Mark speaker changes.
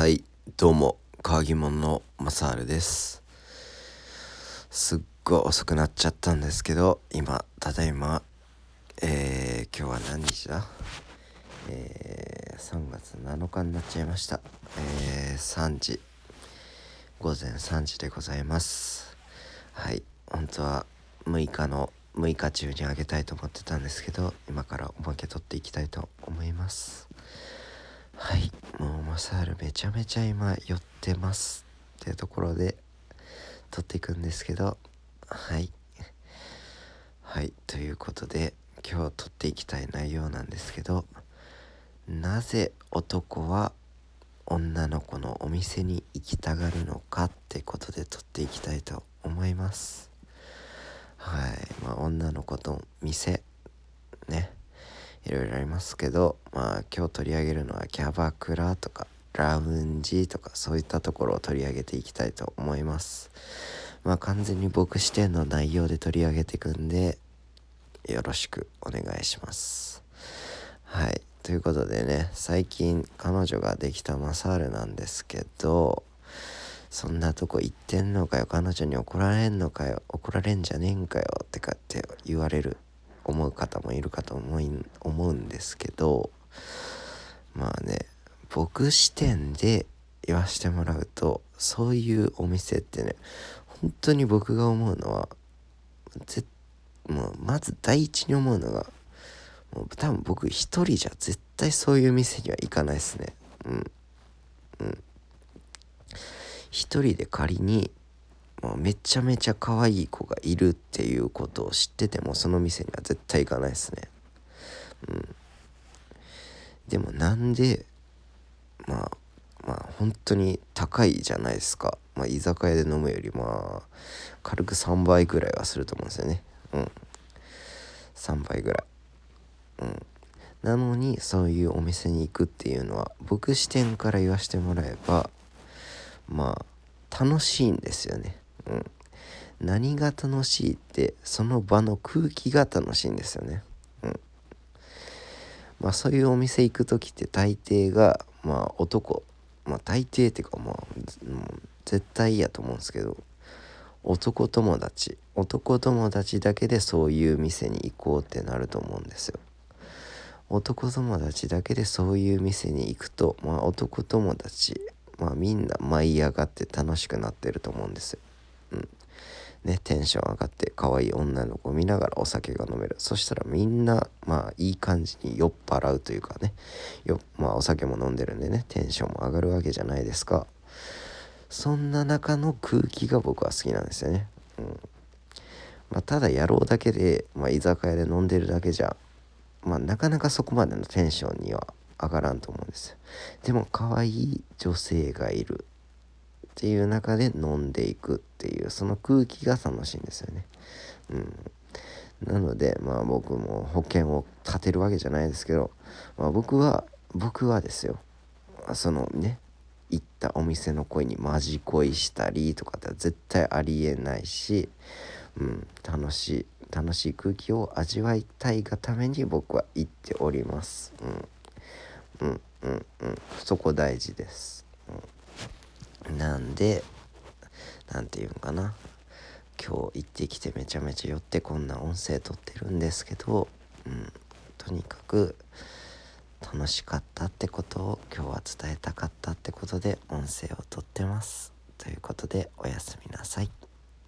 Speaker 1: はいどうも川疑問のマサールです。すっごい遅くなっちゃったんですけど今ただいまえー、今日は何日だ？えー、3月7日になっちゃいました。えー、3時。午前3時でございます。はい本当は6日の6日中にあげたいと思ってたんですけど今からおまけ取っていきたいと思います。はい。もうマサールめちゃめちゃ今寄ってますっていうところで撮っていくんですけどはい。はい。ということで今日撮っていきたい内容なんですけどなぜ男は女の子のお店に行きたがるのかってことで撮っていきたいと思います。はい。まあ女の子と店ね。いろいろありますけどまあ今日取り上げるのはキャバクラとかラウンジとかそういったところを取り上げていきたいと思います。まあ完全に僕視点の内容で取り上げていくんでよろしくお願いします。はい。ということでね最近彼女ができたマサールなんですけどそんなとこ行ってんのかよ彼女に怒られんのかよ怒られんじゃねえんかよってかって言われる思う方もいるかと思い思うんですけどまあね僕視点で言わしてもらうとそういうお店ってね本当に僕が思うのはぜもうまず第一に思うのがもう多分僕一人じゃ絶対そういう店には行かないですね。うん。うん。一人で仮にもうめちゃめちゃ可愛い子がいるっていうことを知っててもその店には絶対行かないですね。うん。でもなんでまあまあ本当に高いじゃないですか、まあ、居酒屋で飲むよりまあ軽く3倍ぐらいはすると思うんですよね。うん。3倍ぐらい。うん。なのにそういうお店に行くっていうのは僕視点から言わせてもらえばまあ楽しいんですよね。うん。何が楽しいってその場の空気が楽しいんですよね。うん。まあそういうお店行く時って大抵がまあ男。まあ大抵っていうかまあ、う、絶対やと思うんですけど男友達。男友達だけでそういう店に行こうってなると思うんですよ。男友達だけでそういう店に行くとまあ男友達。まあみんな舞い上がって楽しくなってると思うんですよ。うん。ねテンション上がって可愛い女の子を見ながらお酒が飲める。そしたらみんなまあいい感じに酔っ払うというかね。よまあお酒も飲んでるんでねテンションも上がるわけじゃないですか。そんな中の空気が僕は好きなんですよね。うん。まあ、ただやろうだけで、まあ、居酒屋で飲んでるだけじゃまあなかなかそこまでのテンションには上がらんと思うんですよ。でも可愛い女性がいる。っていう中で飲んでいくっていうその空気が楽しいんですよね。うん。なのでまあ僕も保険を立てるわけじゃないですけど、まあ、僕は僕はですよ。そのね行ったお店の声にマジ恋したりとかって絶対ありえないし、うん、楽しい楽しい空気を味わいたいがために僕は行っております。うん。うんうんうん。そこ大事です、なんでなんていうのかな今日行ってきてめちゃめちゃ寄ってこんな音声撮ってるんですけど、うん、とにかく楽しかったってことを今日は伝えたかったってことで音声を撮ってます。ということでおやすみなさい。